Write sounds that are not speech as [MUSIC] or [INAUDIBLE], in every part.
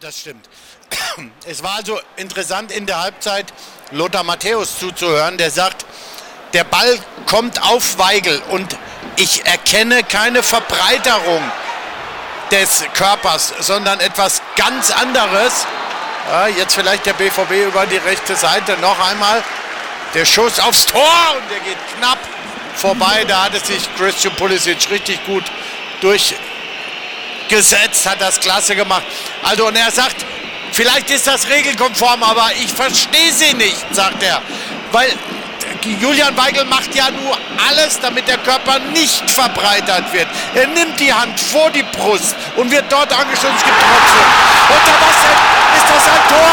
das stimmt. [CLEARS THROAT] Es war also interessant in der Halbzeit Lothar Matthäus zuzuhören, der sagt, der Ball kommt auf Weigel und ich erkenne keine Verbreiterung des Körpers, sondern etwas ganz anderes. Ja, jetzt vielleicht der BVB über die rechte Seite noch einmal. Der Schuss aufs Tor und der geht knapp vorbei. Da hatte sich Christian Pulisic richtig gut durchgesetzt, hat das klasse gemacht. Also und er sagt, vielleicht ist das regelkonform, aber ich verstehe sie nicht, sagt er. Weil Julian Weigel macht ja nur alles, damit der Körper nicht verbreitert wird. Er nimmt die Hand vor die Brust und wird dort angeschlossen. Es gibt trotzdem. Unter was? Ist das ein Tor?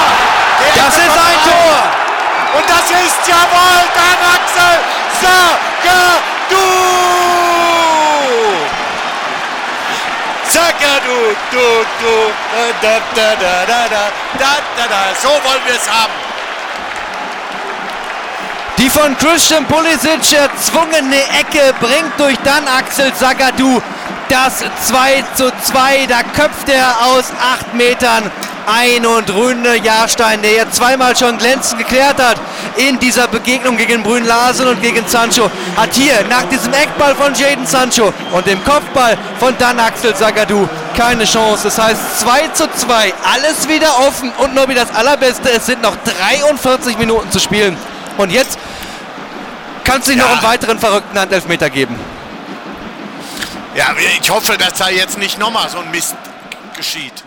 Der das ist ein Tor! Und das ist jawohl, dann Axel Sagadu! Du, du, da, da, da, da, da, da, da, so wollen wir es haben. Die von Christian Pulisic erzwungene Ecke bringt durch dann Axel Zagadou das 2 zu 2. Da köpft er aus 8 Metern ein und Rune Jahrstein, der jetzt zweimal schon glänzend geklärt hat in dieser Begegnung gegen Brün Larsen und gegen Sancho, hat hier nach diesem Eckball von Jaden Sancho und dem Kopfball von dann Axel Zagadou keine Chance. Das heißt 2 zu 2, alles wieder offen und nur wie das Allerbeste, es sind noch 43 Minuten zu spielen. Und jetzt kann es nicht ja. noch einen weiteren verrückten Handelfmeter geben. Ja, ich hoffe, dass da jetzt nicht nochmal so ein Mist geschieht.